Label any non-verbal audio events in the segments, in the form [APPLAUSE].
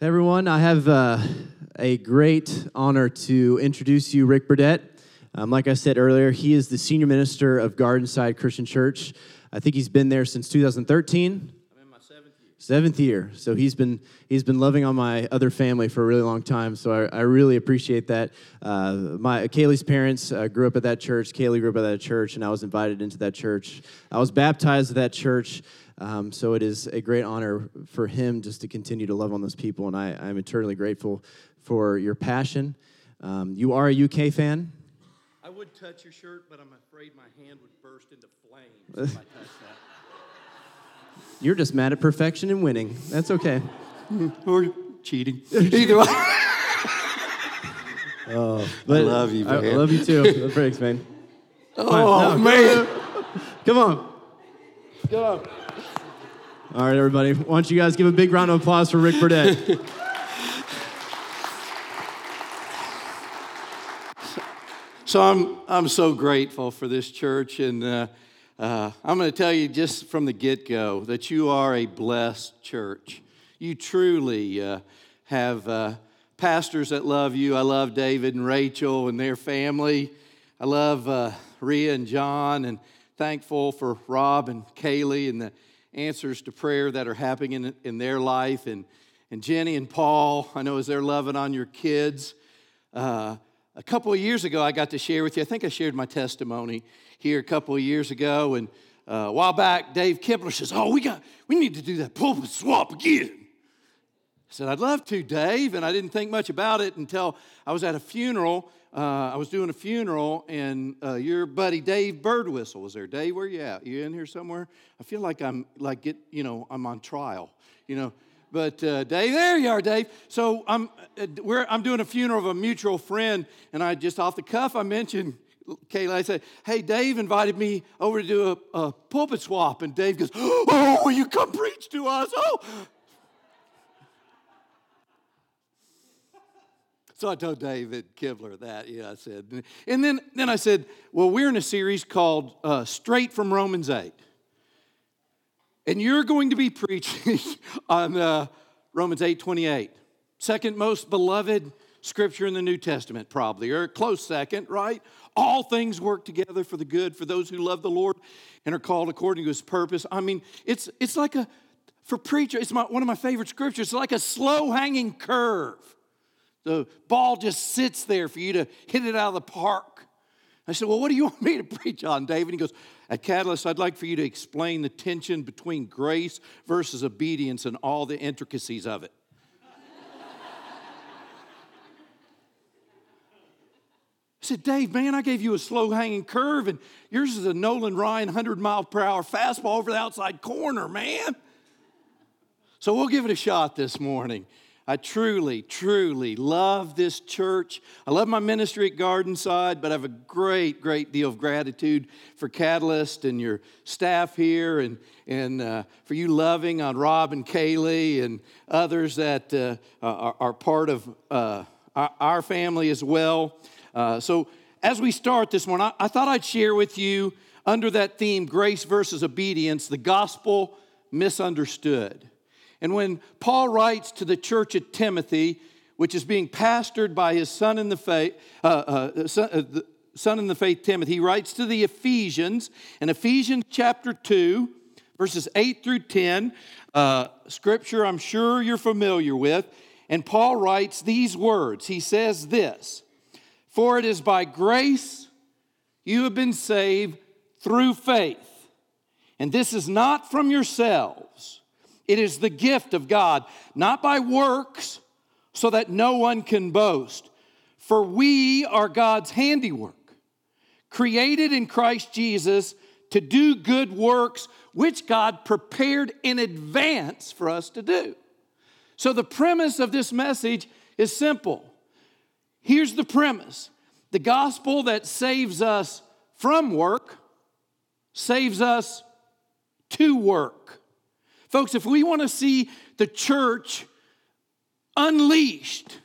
Everyone, I have uh, a great honor to introduce you, Rick Burdett. Um, like I said earlier, he is the senior minister of Gardenside Christian Church. I think he's been there since 2013. I'm in my seventh year. Seventh year. So he's been he's been loving on my other family for a really long time. So I, I really appreciate that. Uh, my Kaylee's parents uh, grew up at that church. Kaylee grew up at that church, and I was invited into that church. I was baptized at that church. Um, so it is a great honor for him just to continue to love on those people, and I, I'm eternally grateful for your passion. Um, you are a UK fan. I would touch your shirt, but I'm afraid my hand would burst into flames if I [LAUGHS] touched that. You're just mad at perfection and winning. That's okay. Or cheating. [LAUGHS] Either way. [LAUGHS] Oh, But love you, I, I love you too. Thanks, man. Oh, No, man. Come on. Come on. All right, everybody. Why don't you guys give a big round of applause for Rick Burdett? [LAUGHS] So I'm, I'm so grateful for this church, and uh, uh, I'm going to tell you just from the get go that you are a blessed church. You truly uh, have uh, pastors that love you. I love David and Rachel and their family. I love uh, Rhea and John, and thankful for Rob and Kaylee and the answers to prayer that are happening in, in their life, and, and Jenny and Paul. I know as they're loving on your kids. Uh, a couple of years ago, I got to share with you. I think I shared my testimony here a couple of years ago, and uh, a while back, Dave Kibler says, "Oh, we got, we need to do that pulpit swap again." I said, "I'd love to, Dave," and I didn't think much about it until I was at a funeral. Uh, I was doing a funeral, and uh, your buddy Dave Birdwhistle was there. Dave, where you at? You in here somewhere? I feel like I'm like get, you know, I'm on trial, you know. But uh, Dave, there you are, Dave. So I'm, uh, we're, I'm doing a funeral of a mutual friend, and I just off the cuff I mentioned Kayla. I said, "Hey, Dave invited me over to do a, a pulpit swap," and Dave goes, "Oh, will you come preach to us?" Oh. So I told David Kibler that. Yeah, I said, and then then I said, "Well, we're in a series called uh, Straight from Romans 8." And you're going to be [LAUGHS] preaching on uh, Romans 8 28. Second most beloved scripture in the New Testament, probably, or close second, right? All things work together for the good for those who love the Lord and are called according to his purpose. I mean, it's, it's like a, for preacher, it's my, one of my favorite scriptures. It's like a slow hanging curve. The ball just sits there for you to hit it out of the park. I said, Well, what do you [LAUGHS] want me to preach on, David? He goes, At Catalyst, I'd like for you to explain the tension between grace versus obedience and all the intricacies of it. [LAUGHS] I said, Dave, man, I gave you a slow hanging curve, and yours is a Nolan Ryan 100 mile per hour fastball over the outside corner, man. So we'll give it a shot this morning. I truly, truly love this church. I love my ministry at Gardenside, but I have a great, great deal of gratitude for Catalyst and your staff here and, and uh, for you loving on Rob and Kaylee and others that uh, are, are part of uh, our, family as well. Uh, so as we start this morning, I, I thought I'd share with you under that theme, grace versus obedience, the gospel misunderstood. And when Paul writes to the church at Timothy, which is being pastored by his son in the faith, uh, uh, son, uh, the son in the faith, Timothy, he writes to the Ephesians in Ephesians chapter 2, verses 8 through 10, uh, scripture I'm sure you're familiar with. And Paul writes these words. He says this For it is by grace you have been saved through faith. And this is not from yourselves. It is the gift of God, not by works, so that no one can boast. For we are God's handiwork, created in Christ Jesus to do good works, which God prepared in advance for us to do. So, the premise of this message is simple. Here's the premise the gospel that saves us from work saves us to work. Folks, if we want to see the church unleashed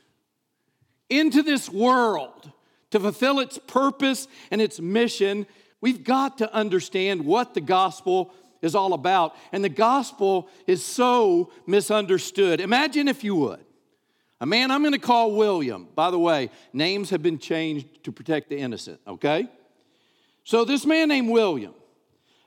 into this world to fulfill its purpose and its mission, we've got to understand what the gospel is all about. And the gospel is so misunderstood. Imagine, if you would, A man I'm going to call William. By the way, names have been changed to protect the innocent, okay? So, this man named William,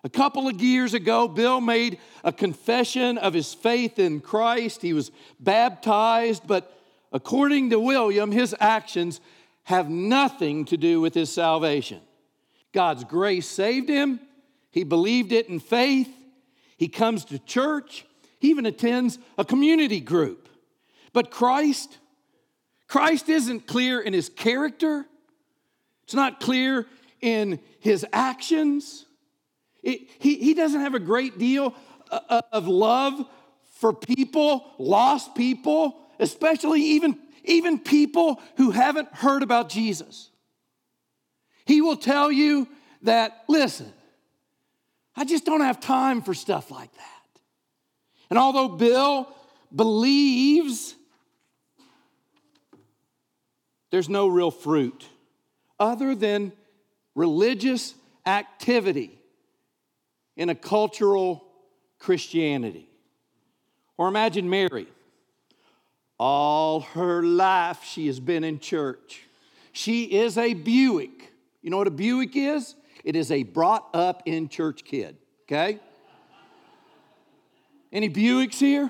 a couple of years ago, Bill made a confession of his faith in Christ. He was baptized, but according to William, his actions have nothing to do with his salvation. God's grace saved him, he believed it in faith, he comes to church, he even attends a community group. But Christ, Christ isn't clear in his character, it's not clear in his actions. He, he doesn't have a great deal uh, uh, of love for people, lost people, especially even, even people who haven't heard about Jesus. He will tell you that, listen, I just don't have time for stuff like that. And although Bill believes there's no real fruit other than religious activity in a cultural Christianity. Or imagine Mary. All her life she has been in church. She is a Buick. You know what a Buick is? It is a brought up in church kid, okay? Any Buicks here?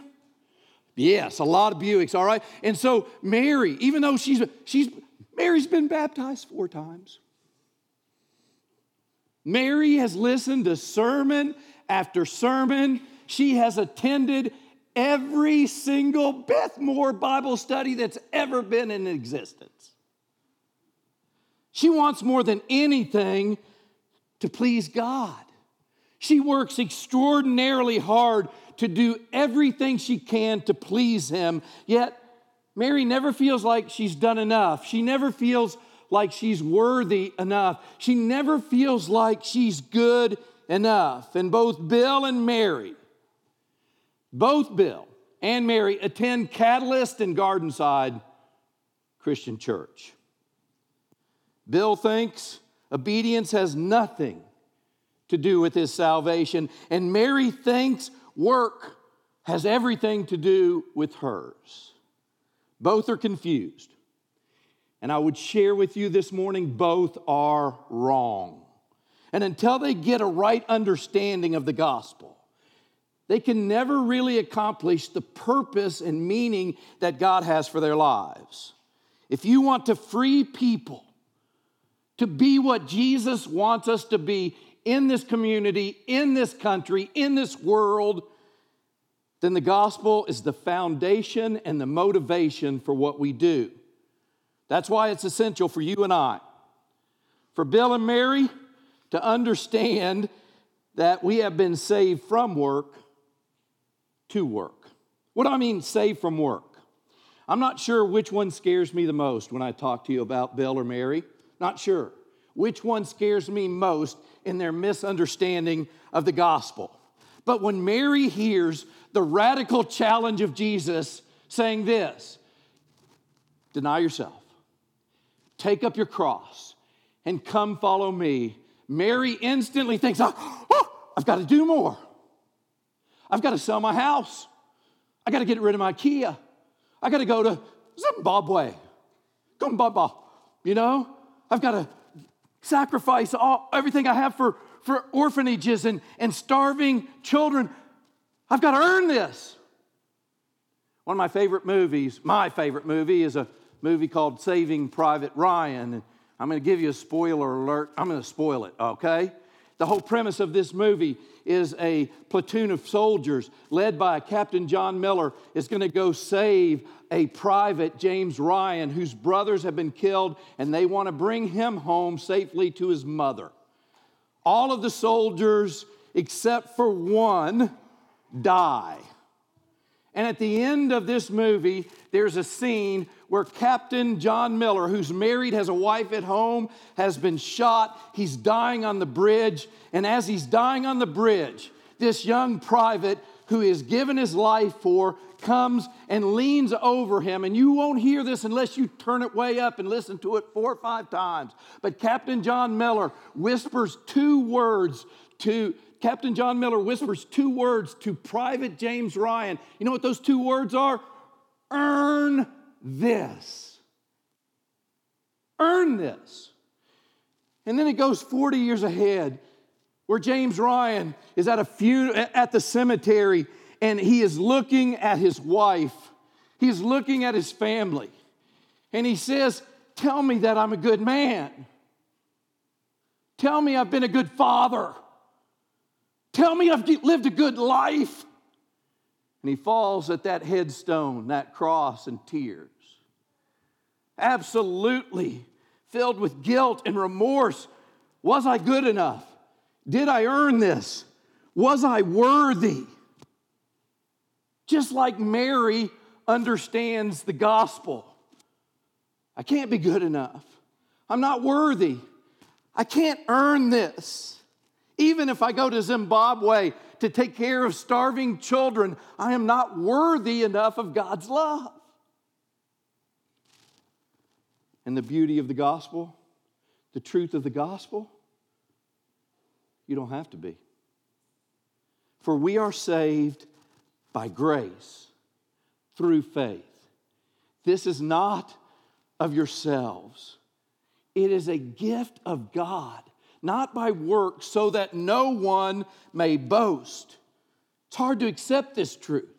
Yes, a lot of Buicks, all right? And so Mary, even though she's she's Mary's been baptized four times. Mary has listened to sermon after sermon. She has attended every single Beth Moore Bible study that's ever been in existence. She wants more than anything to please God. She works extraordinarily hard to do everything she can to please Him, yet Mary never feels like she's done enough. She never feels like she's worthy enough. She never feels like she's good enough. And both Bill and Mary, both Bill and Mary attend Catalyst and Gardenside Christian Church. Bill thinks obedience has nothing to do with his salvation, and Mary thinks work has everything to do with hers. Both are confused. And I would share with you this morning both are wrong. And until they get a right understanding of the gospel, they can never really accomplish the purpose and meaning that God has for their lives. If you want to free people to be what Jesus wants us to be in this community, in this country, in this world, then the gospel is the foundation and the motivation for what we do. That's why it's essential for you and I, for Bill and Mary to understand that we have been saved from work to work. What do I mean, saved from work? I'm not sure which one scares me the most when I talk to you about Bill or Mary. Not sure. Which one scares me most in their misunderstanding of the gospel? But when Mary hears the radical challenge of Jesus saying this deny yourself, Take up your cross and come follow me. Mary instantly thinks, oh, oh I've got to do more. I've got to sell my house. I got to get rid of my Kia. I got to go to Zimbabwe. Zimbabwe. You know, I've got to sacrifice all, everything I have for, for orphanages and, and starving children. I've got to earn this. One of my favorite movies, my favorite movie, is a movie called Saving Private Ryan. I'm going to give you a spoiler alert. I'm going to spoil it, okay? The whole premise of this movie is a platoon of soldiers led by Captain John Miller is going to go save a private James Ryan whose brothers have been killed and they want to bring him home safely to his mother. All of the soldiers except for one die. And at the end of this movie, there's a scene where Captain John Miller, who's married, has a wife at home, has been shot. He's dying on the bridge. And as he's dying on the bridge, this young private who is given his life for comes and leans over him. And you won't hear this unless you turn it way up and listen to it four or five times. But Captain John Miller whispers two words to Captain John Miller whispers [LAUGHS] two words to Private James Ryan. You know what those two words are? Earn this. Earn this. And then it goes 40 years ahead where James Ryan is at a fun- at the cemetery and he is looking at his wife. He's looking at his family. And he says, "Tell me that I'm a good man. Tell me I've been a good father. Tell me I've lived a good life." And he falls at that headstone, that cross and tears. Absolutely filled with guilt and remorse. Was I good enough? Did I earn this? Was I worthy? Just like Mary understands the gospel. I can't be good enough. I'm not worthy. I can't earn this. Even if I go to Zimbabwe to take care of starving children, I am not worthy enough of God's love and the beauty of the gospel, the truth of the gospel, you don't have to be. For we are saved by grace through faith. This is not of yourselves, it is a gift of God, not by works, so that no one may boast. It's hard to accept this truth.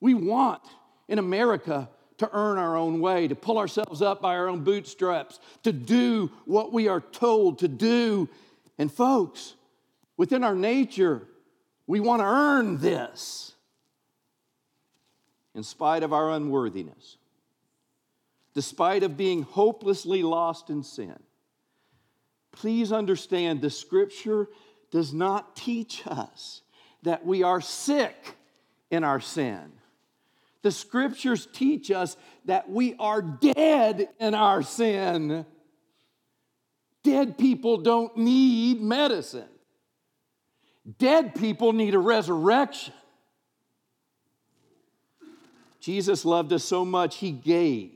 We want in America to earn our own way, to pull ourselves up by our own bootstraps, to do what we are told to do. And folks, within our nature, we want to earn this in spite of our unworthiness, despite of being hopelessly lost in sin. Please understand the scripture does not teach us that we are sick in our sin. The scriptures teach us that we are dead in our sin. Dead people don't need medicine. Dead people need a resurrection. Jesus loved us so much, he gave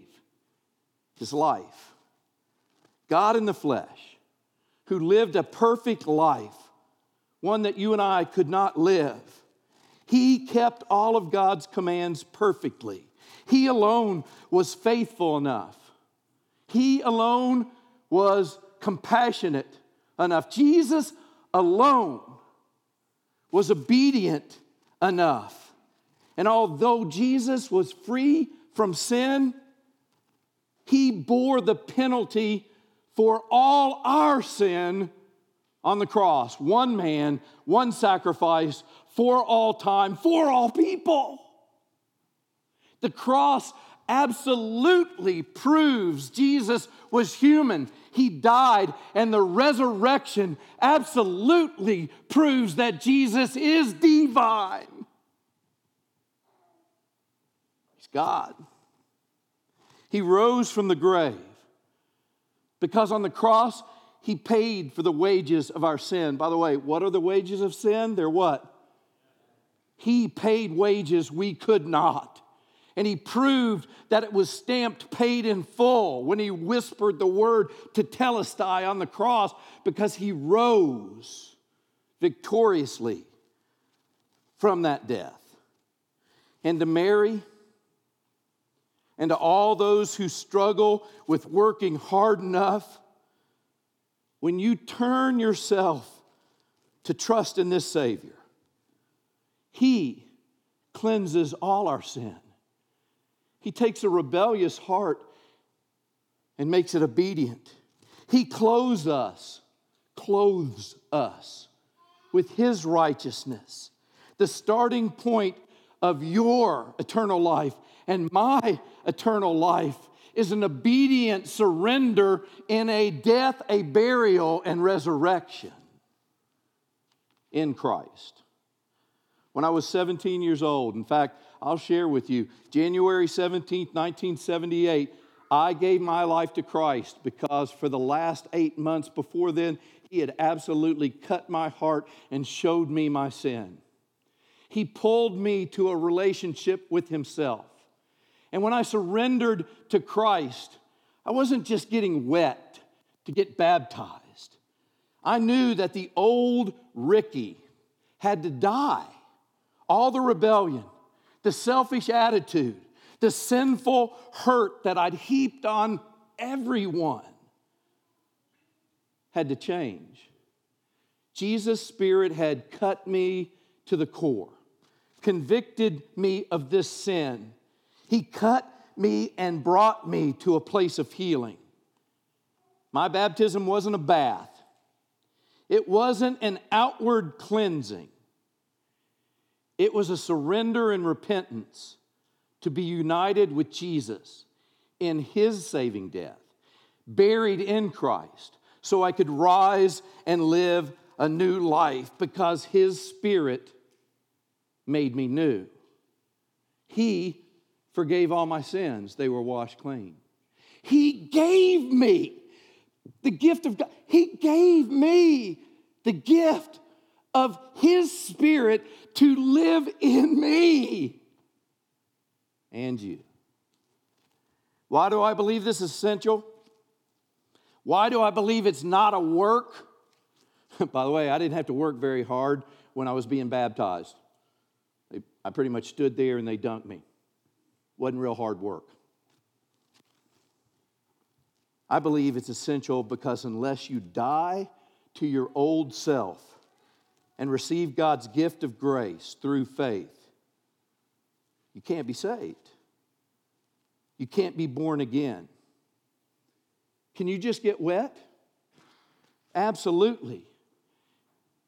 his life. God in the flesh, who lived a perfect life, one that you and I could not live he kept all of God's commands perfectly. He alone was faithful enough. He alone was compassionate enough. Jesus alone was obedient enough. And although Jesus was free from sin, he bore the penalty for all our sin on the cross. One man, one sacrifice for all time, for all people. The cross absolutely proves Jesus was human. He died, and the resurrection absolutely proves that Jesus is divine. He's God. He rose from the grave because on the cross, He paid for the wages of our sin. By the way, what are the wages of sin? They're what? He paid wages we could not. And he proved that it was stamped paid in full when he whispered the word tetelestai on the cross because he rose victoriously from that death. And to Mary and to all those who struggle with working hard enough, when you turn yourself to trust in this Savior, he cleanses all our sin. He takes a rebellious heart and makes it obedient. He clothes us, clothes us with His righteousness. The starting point of your eternal life and my eternal life is an obedient surrender in a death, a burial, and resurrection in Christ when I was 17 years old. In fact, I'll share with you January 17, 1978, I gave my life to Christ because for the last eight months before then, He had absolutely cut my heart and showed me my sin. He pulled me to a relationship with Himself. And when I surrendered to Christ, I wasn't just getting wet to get baptized. I knew that the old Ricky had to die all the rebellion, the selfish attitude, The sinful hurt that I'd heaped on everyone had to change. Jesus' Spirit had cut me to the core, convicted me of this sin. He cut me and brought me to a place of healing. My baptism wasn't a bath, it wasn't an outward cleansing, it was a surrender and repentance to be united with Jesus in his saving death, buried in Christ, so I could rise and live a new life because his spirit made me new. He forgave all my sins, they were washed clean. He gave me the gift of God. He gave me the gift of His Spirit to live in me and you. Why do I believe this is essential? Why do I believe it's not a work? [LAUGHS] By the way, I didn't have to work very hard when I was being baptized. I pretty much stood there and they dunked me. Wasn't real hard work. I believe it's essential because unless you die to your old self and receive God's gift of grace through faith, you can't be saved. You can't be born again. Can you just get wet? Absolutely.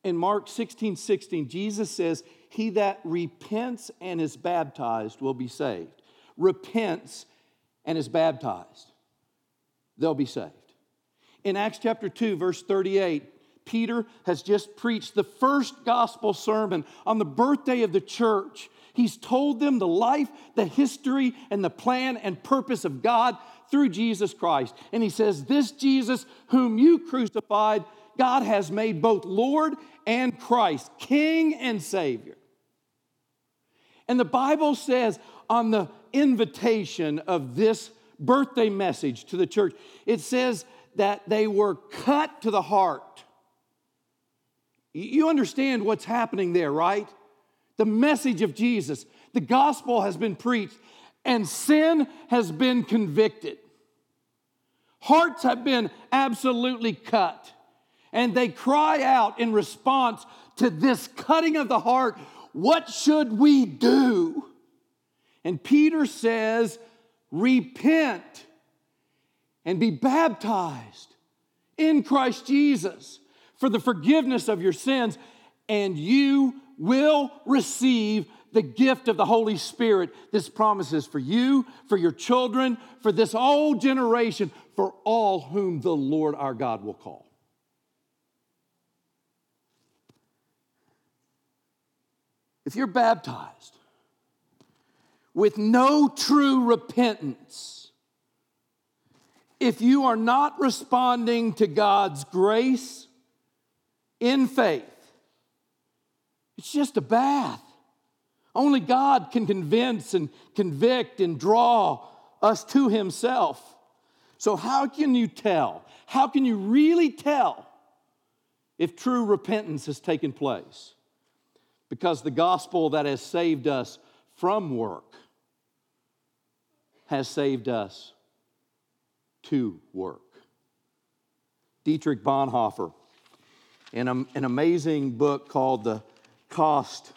In Mark 16 16, Jesus says, He that repents and is baptized will be saved. Repents and is baptized, they'll be saved. In Acts chapter 2, verse 38, Peter has just preached the first gospel sermon on the birthday of the church. He's told them the life, the history, and the plan and purpose of God through Jesus Christ. And he says, This Jesus, whom you crucified, God has made both Lord and Christ, King and Savior. And the Bible says on the invitation of this birthday message to the church, it says that they were cut to the heart. You understand what's happening there, right? The message of Jesus, the gospel has been preached, and sin has been convicted. Hearts have been absolutely cut. And they cry out in response to this cutting of the heart what should we do? And Peter says, Repent and be baptized in Christ Jesus for the forgiveness of your sins, and you will receive the gift of the Holy Spirit. This promises for you, for your children, for this whole generation, for all whom the Lord our God will call. If you're baptized with no true repentance, if you are not responding to God's grace in faith, it's just a bath. Only God can convince and convict and draw us to Himself. So, how can you tell? How can you really tell if true repentance has taken place? Because the gospel that has saved us from work has saved us to work. Dietrich Bonhoeffer, in a, an amazing book called The Cost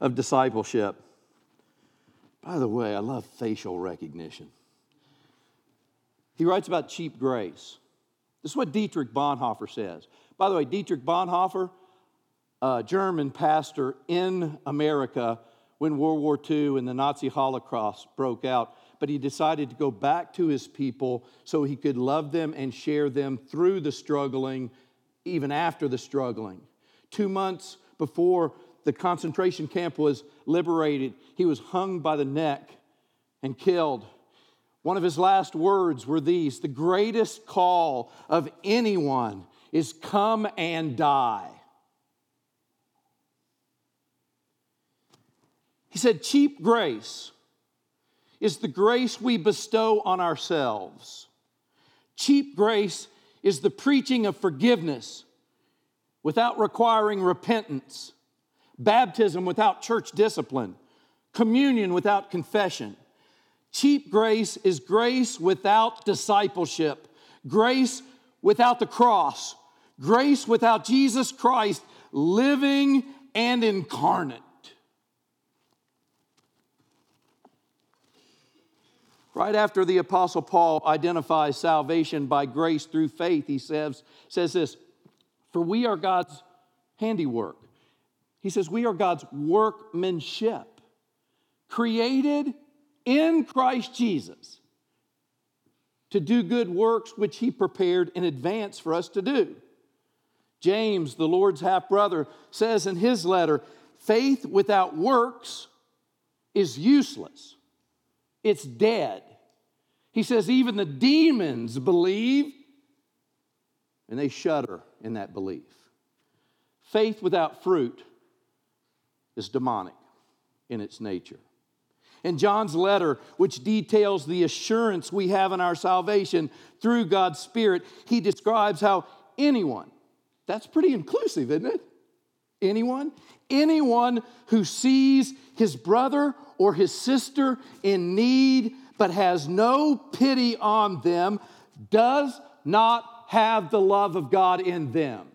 of Discipleship. By the way, I love facial recognition. He writes about cheap grace. This is what Dietrich Bonhoeffer says. By the way, Dietrich Bonhoeffer, a German pastor in America when World War II and the Nazi Holocaust broke out, but he decided to go back to his people so he could love them and share them through the struggling, even after the struggling. Two months before the concentration camp was liberated, he was hung by the neck and killed. One of his last words were these The greatest call of anyone is come and die. He said, Cheap grace is the grace we bestow on ourselves. Cheap grace is the preaching of forgiveness without requiring repentance, baptism without church discipline, communion without confession, Cheap grace is grace without discipleship, grace without the cross, grace without Jesus Christ living and incarnate. Right after the Apostle Paul identifies salvation by grace through faith, he says, says this For we are God's handiwork. He says, We are God's workmanship, created in Christ Jesus to do good works which he prepared in advance for us to do. James, the Lord's half brother, says in his letter, faith without works is useless. It's dead. He says, even the demons believe and they shudder in that belief. Faith without fruit is demonic in its nature. In John's letter, which details the assurance we have in our salvation through God's Spirit, he describes how anyone, that's pretty inclusive, isn't it? Anyone? Anyone who sees his brother or his sister in need but has no pity on them does not have the love of God in them.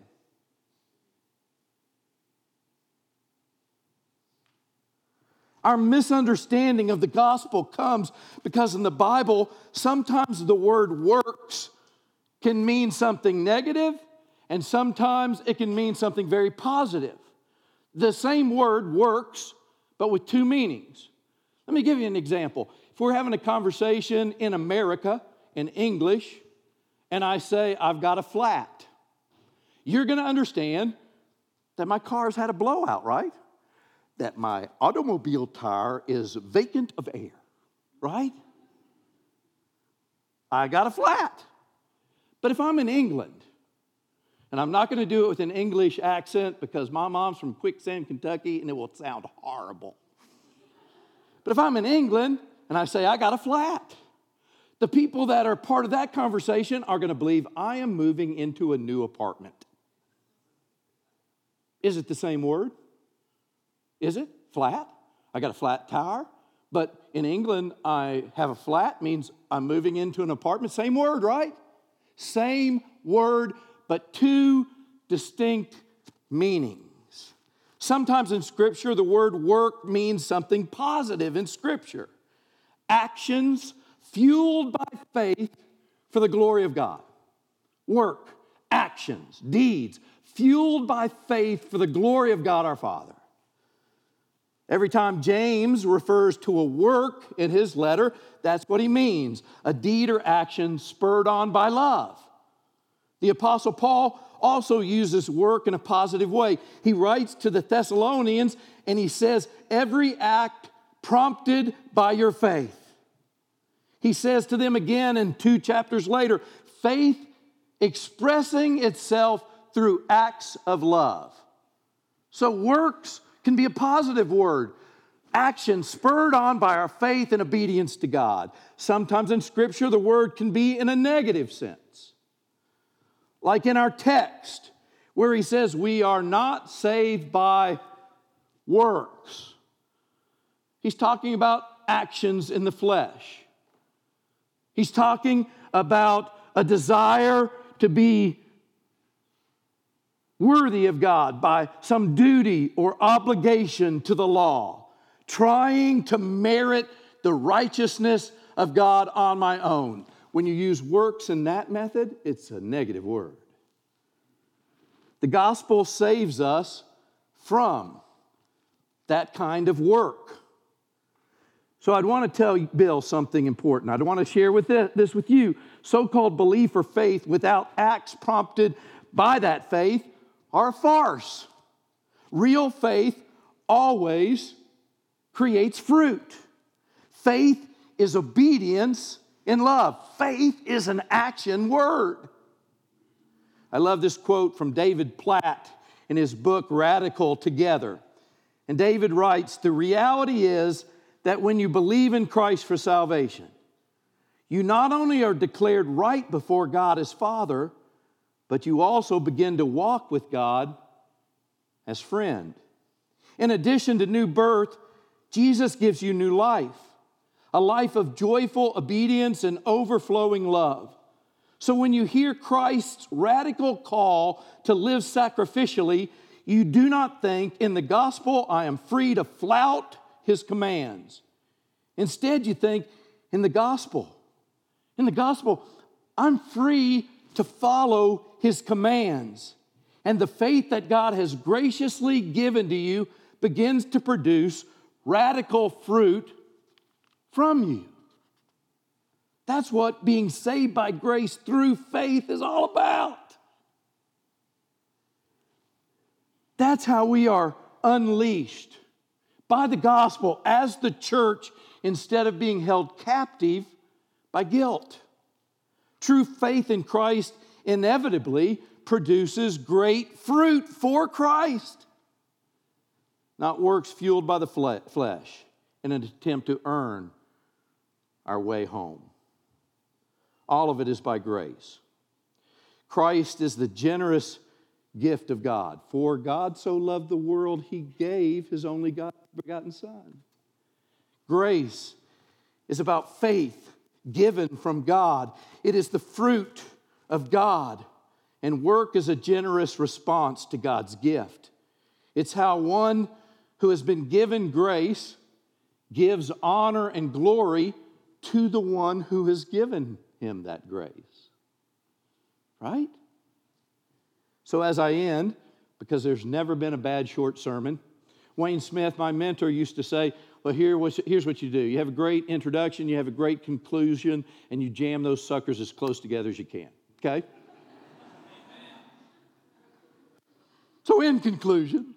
Our misunderstanding of the gospel comes because in the Bible, sometimes the word works can mean something negative, and sometimes it can mean something very positive. The same word works, but with two meanings. Let me give you an example. If we're having a conversation in America in English, and I say, I've got a flat, you're gonna understand that my car's had a blowout, right? that my automobile tire is vacant of air, right? I got a flat. But if I'm in England, and I'm not going to do it with an English accent because my mom's from Quicksand, Kentucky, and it will sound horrible. But if I'm in England and I say, I got a flat, the people that are part of that conversation are going to believe I am moving into a new apartment. Is it the same word? Is it flat? I got a flat tire. But in England, I have a flat, means I'm moving into an apartment. Same word, right? Same word, but two distinct meanings. Sometimes in Scripture, the word work means something positive in Scripture. Actions fueled by faith for the glory of God. Work, actions, deeds fueled by faith for the glory of God our Father. Every time James refers to a work in his letter, that's what he means a deed or action spurred on by love. The Apostle Paul also uses work in a positive way. He writes to the Thessalonians and he says, Every act prompted by your faith. He says to them again in two chapters later, faith expressing itself through acts of love. So, works can be a positive word. Action spurred on by our faith and obedience to God. Sometimes in Scripture, the word can be in a negative sense. Like in our text, where he says, We are not saved by works. He's talking about actions in the flesh. He's talking about a desire to be worthy of God by some duty or obligation to the law, trying to merit the righteousness of God on my own. When you use works in that method, it's a negative word. The gospel saves us from that kind of work. So I'd want to tell Bill something important. I'd want to share with this with you. So-called belief or faith without acts prompted by that faith are a farce. Real faith always creates fruit. Faith is obedience in love. Faith is an action word. I love this quote from David Platt in his book Radical Together. And David writes The reality is that when you believe in Christ for salvation, you not only are declared right before God as Father, but you also begin to walk with God as friend. In addition to new birth, Jesus gives you new life, a life of joyful obedience and overflowing love. So when you hear Christ's radical call to live sacrificially, you do not think, in the gospel, I am free to flout his commands. Instead, you think, in the gospel, in the gospel, I'm free to follow his commands. And the faith that God has graciously given to you begins to produce radical fruit from you. That's what being saved by grace through faith is all about. That's how we are unleashed by the gospel as the church instead of being held captive by guilt. True faith in Christ inevitably produces great fruit for Christ, not works fueled by the flesh in an attempt to earn our way home. All of it is by grace. Christ is the generous gift of God. For God so loved the world, he gave his only God begotten Son. Grace is about faith given from God, it is the fruit of God. And work is a generous response to God's gift. It's how one who has been given grace gives honor and glory to the one who has given him that grace. Right? So, as I end, because there's never been a bad short sermon, Wayne Smith, my mentor, used to say, Well, here was, here's what you do you have a great introduction, you have a great conclusion, and you jam those suckers as close together as you can. Okay? so, in conclusion,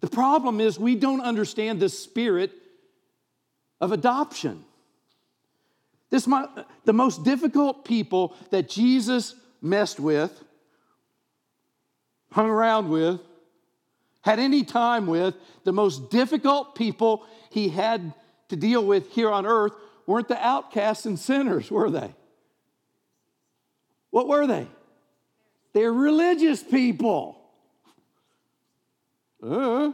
the problem is we don't understand the spirit of adoption. This, the most difficult people that Jesus messed with, hung around with, had any time with, the most difficult people he had to deal with here on earth weren't the outcasts and sinners, were they? What were they? They're religious people. Uh,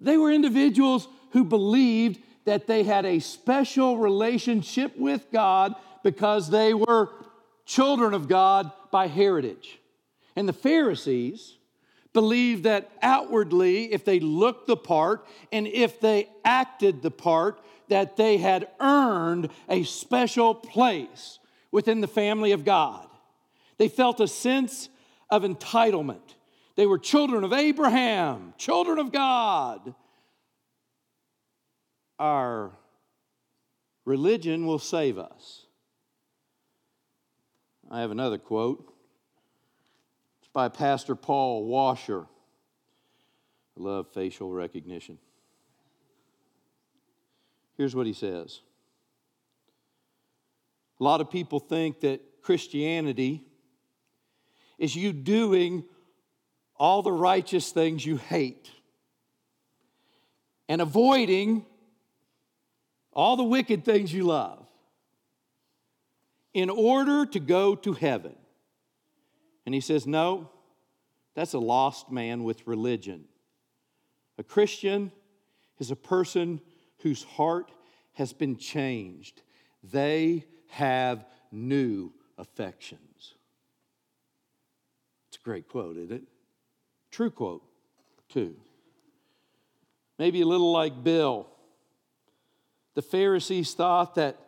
they were individuals who believed that they had a special relationship with God because they were children of God by heritage. And the Pharisees believed that outwardly, if they looked the part and if they acted the part, that they had earned a special place within the family of God. They felt a sense of entitlement. They were children of Abraham, children of God our religion will save us. I have another quote. It's by Pastor Paul Washer. I love facial recognition. Here's what he says A lot of people think that Christianity is you doing all the righteous things you hate and avoiding all the wicked things you love, in order to go to heaven. And he says, No, that's a lost man with religion. A Christian is a person whose heart has been changed, they have new affections. It's a great quote, isn't it? True quote, too. Maybe a little like Bill the Pharisees thought that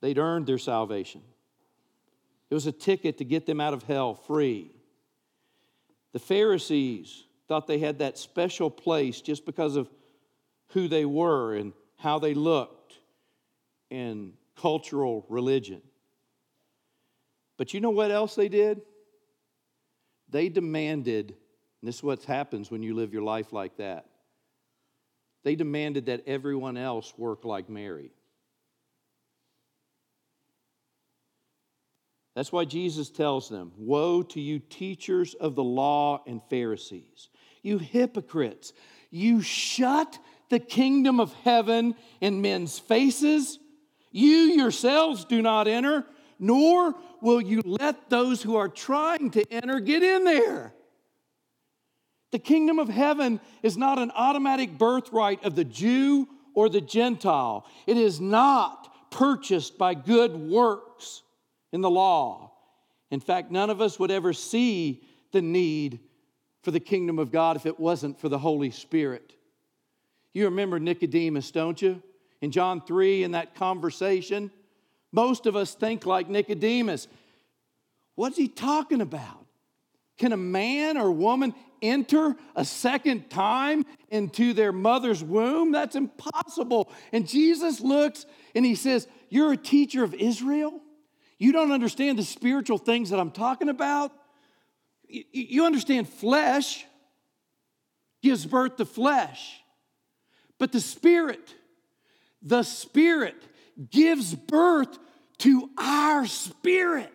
they'd earned their salvation. It was a ticket to get them out of hell free. The Pharisees thought they had that special place just because of who they were and how they looked in cultural religion. But you know what else they did? They demanded, and this is what happens when you live your life like that. They demanded that everyone else work like Mary. That's why Jesus tells them Woe to you, teachers of the law and Pharisees, you hypocrites! You shut the kingdom of heaven in men's faces. You yourselves do not enter, nor will you let those who are trying to enter get in there. The kingdom of heaven is not an automatic birthright of the Jew or the Gentile. It is not purchased by good works in the law. In fact, none of us would ever see the need for the kingdom of God if it wasn't for the Holy Spirit. You remember Nicodemus, don't you? In John 3, in that conversation, most of us think like Nicodemus. What's he talking about? Can a man or woman enter a second time into their mother's womb? That's impossible. And Jesus looks and he says, You're a teacher of Israel? You don't understand the spiritual things that I'm talking about? You understand flesh gives birth to flesh, but the spirit, the spirit gives birth to our spirit.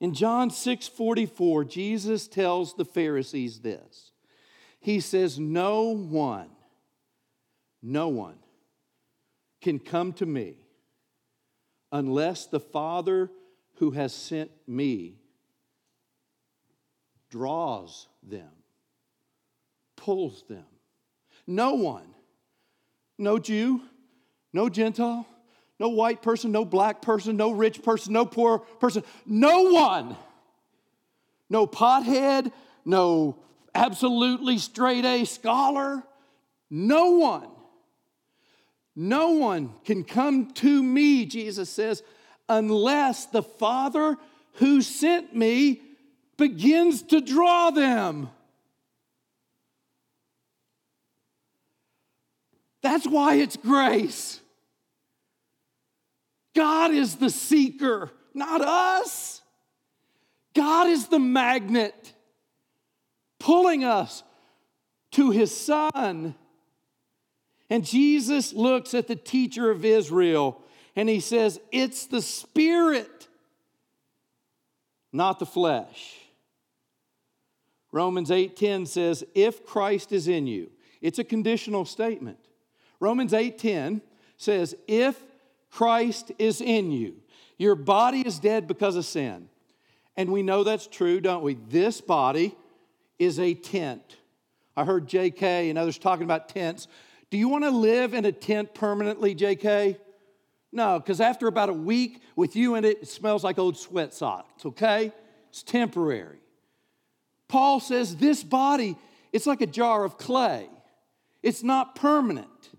In John 6 44, Jesus tells the Pharisees this. He says, No one, no one can come to me unless the Father who has sent me draws them, pulls them. No one, no Jew, no Gentile, no white person, no black person, no rich person, no poor person, no one, no pothead, no absolutely straight A scholar, no one no one can come to me, Jesus says, unless the Father who sent me begins to draw them. That's why it's grace. God is the seeker, not us. God is the magnet pulling us to his Son. And Jesus looks at the teacher of Israel and he says, It's the Spirit, not the flesh. Romans 8:10 says, If Christ is in you, it's a conditional statement. Romans 8:10 says, If Christ is in you, your body is dead because of sin. And we know that's true, don't we? This body is a tent. I heard JK and others talking about tents. Do you want to live in a tent permanently, JK? No, because after about a week with you in it, it smells like old sweat socks, okay? It's temporary. Paul says this body, it's like a jar of clay. It's not permanent.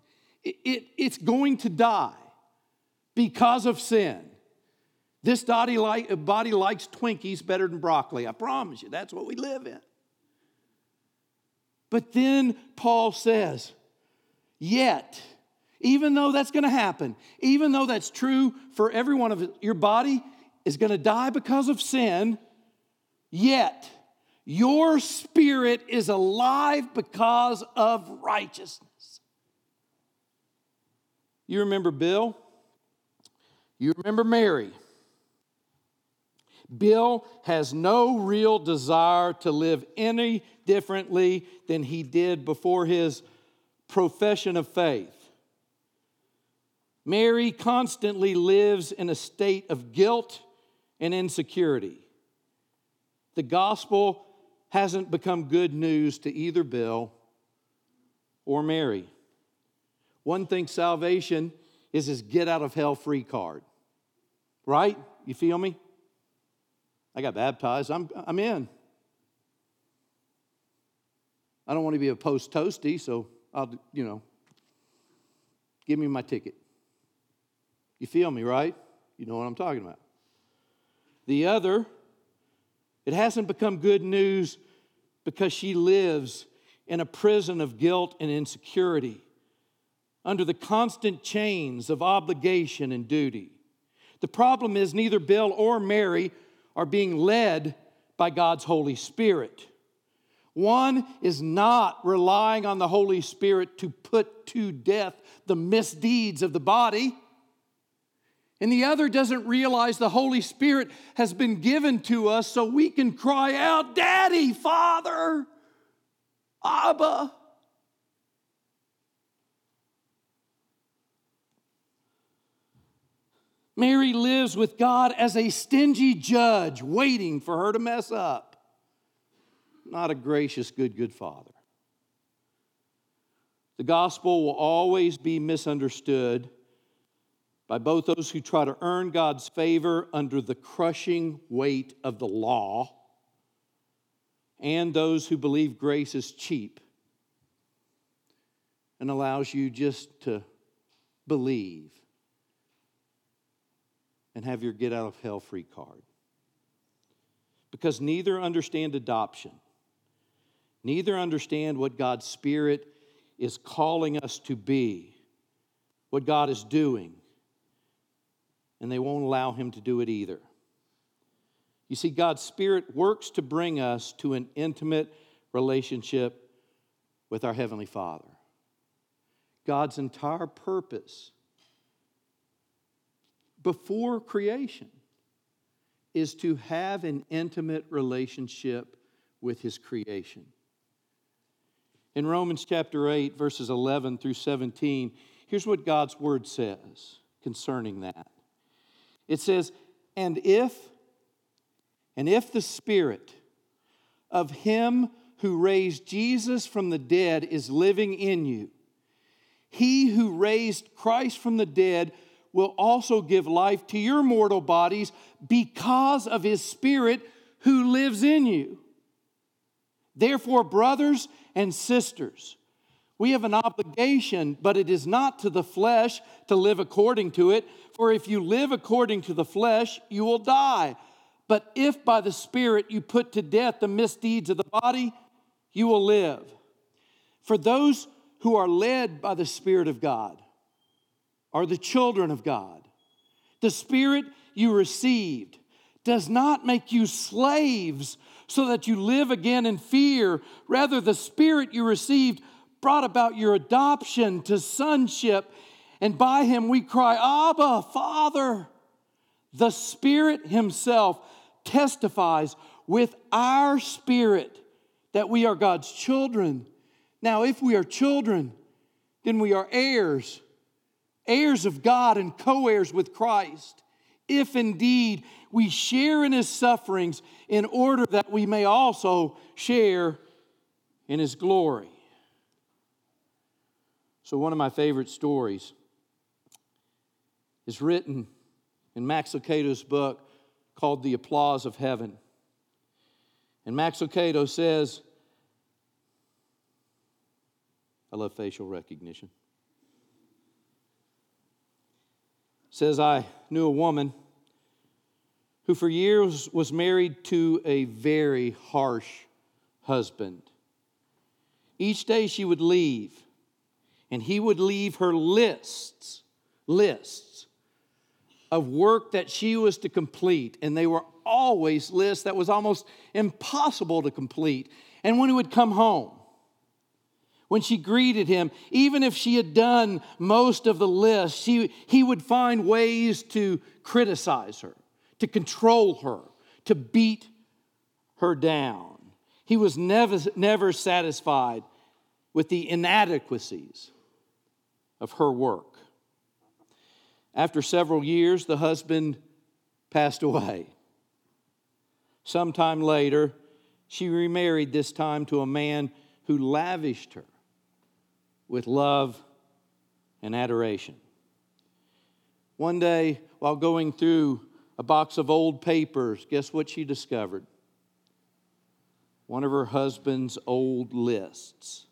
It, it, it's going to die because of sin. This body, like, body likes Twinkies better than broccoli. I promise you, that's what we live in. But then Paul says, Yet, even though that's going to happen, even though that's true for every one of your body is going to die because of sin, yet your spirit is alive because of righteousness. You remember Bill? You remember Mary? Bill has no real desire to live any differently than he did before his profession of faith. Mary constantly lives in a state of guilt and insecurity. The gospel hasn't become good news to either Bill or Mary. One thing salvation is his get out of hell free card. Right? You feel me? I got baptized. I'm, I'm in. I don't want to be a post toasty, so I'll, you know, give me my ticket. You feel me, right? You know what I'm talking about. The other, it hasn't become good news because she lives in a prison of guilt and insecurity under the constant chains of obligation and duty. The problem is neither Bill or Mary are being led by God's Holy Spirit. One is not relying on the Holy Spirit to put to death the misdeeds of the body. And the other doesn't realize the Holy Spirit has been given to us so we can cry out, Daddy, Father, Abba. Mary lives with God as a stingy judge waiting for her to mess up. Not a gracious, good, good father. The gospel will always be misunderstood by both those who try to earn God's favor under the crushing weight of the law and those who believe grace is cheap and allows you just to believe and have your get out of hell free card. Because neither understand adoption, neither understand what God's Spirit is calling us to be, what God is doing, and they won't allow Him to do it either. You see, God's Spirit works to bring us to an intimate relationship with our Heavenly Father. God's entire purpose before creation is to have an intimate relationship with his creation. In Romans chapter 8, verses 11 through 17, here's what God's word says concerning that. It says, And if, and if the spirit of him who raised Jesus from the dead is living in you, he who raised Christ from the dead will also give life to your mortal bodies because of his Spirit who lives in you. Therefore, brothers and sisters, we have an obligation, but it is not to the flesh to live according to it. For if you live according to the flesh, you will die. But if by the Spirit you put to death the misdeeds of the body, you will live. For those who are led by the Spirit of God, are the children of God. The Spirit you received does not make you slaves so that you live again in fear. Rather, the Spirit you received brought about your adoption to sonship, and by Him we cry, Abba, Father. The Spirit Himself testifies with our spirit that we are God's children. Now, if we are children, then we are heirs heirs of God and co heirs with Christ, if indeed we share in his sufferings, in order that we may also share in his glory. So, one of my favorite stories is written in Max Lucado's book called The Applause of Heaven. And Max Lucado says, I love facial recognition. Says, I knew a woman who for years was married to a very harsh husband. Each day she would leave, and he would leave her lists, lists of work that she was to complete, and they were always lists that was almost impossible to complete. And when he would come home, when she greeted him, even if she had done most of the list, she, he would find ways to criticize her, to control her, to beat her down. He was never, never satisfied with the inadequacies of her work. After several years, the husband passed away. Sometime later, she remarried, this time to a man who lavished her with love and adoration. One day, while going through a box of old papers, guess what she discovered? One of her husband's old lists.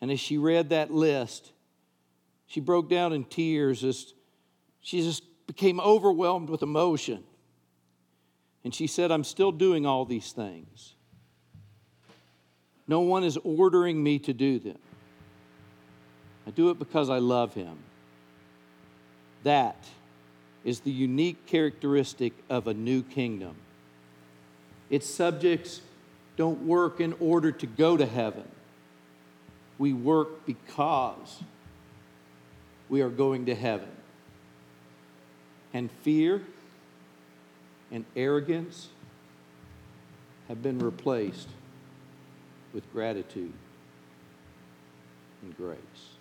And as she read that list, she broke down in tears as she just became overwhelmed with emotion. And she said, I'm still doing all these things. No one is ordering me to do them. I do it because I love him. That is the unique characteristic of a new kingdom. Its subjects don't work in order to go to heaven, we work because we are going to heaven. And fear and arrogance have been replaced with gratitude and grace.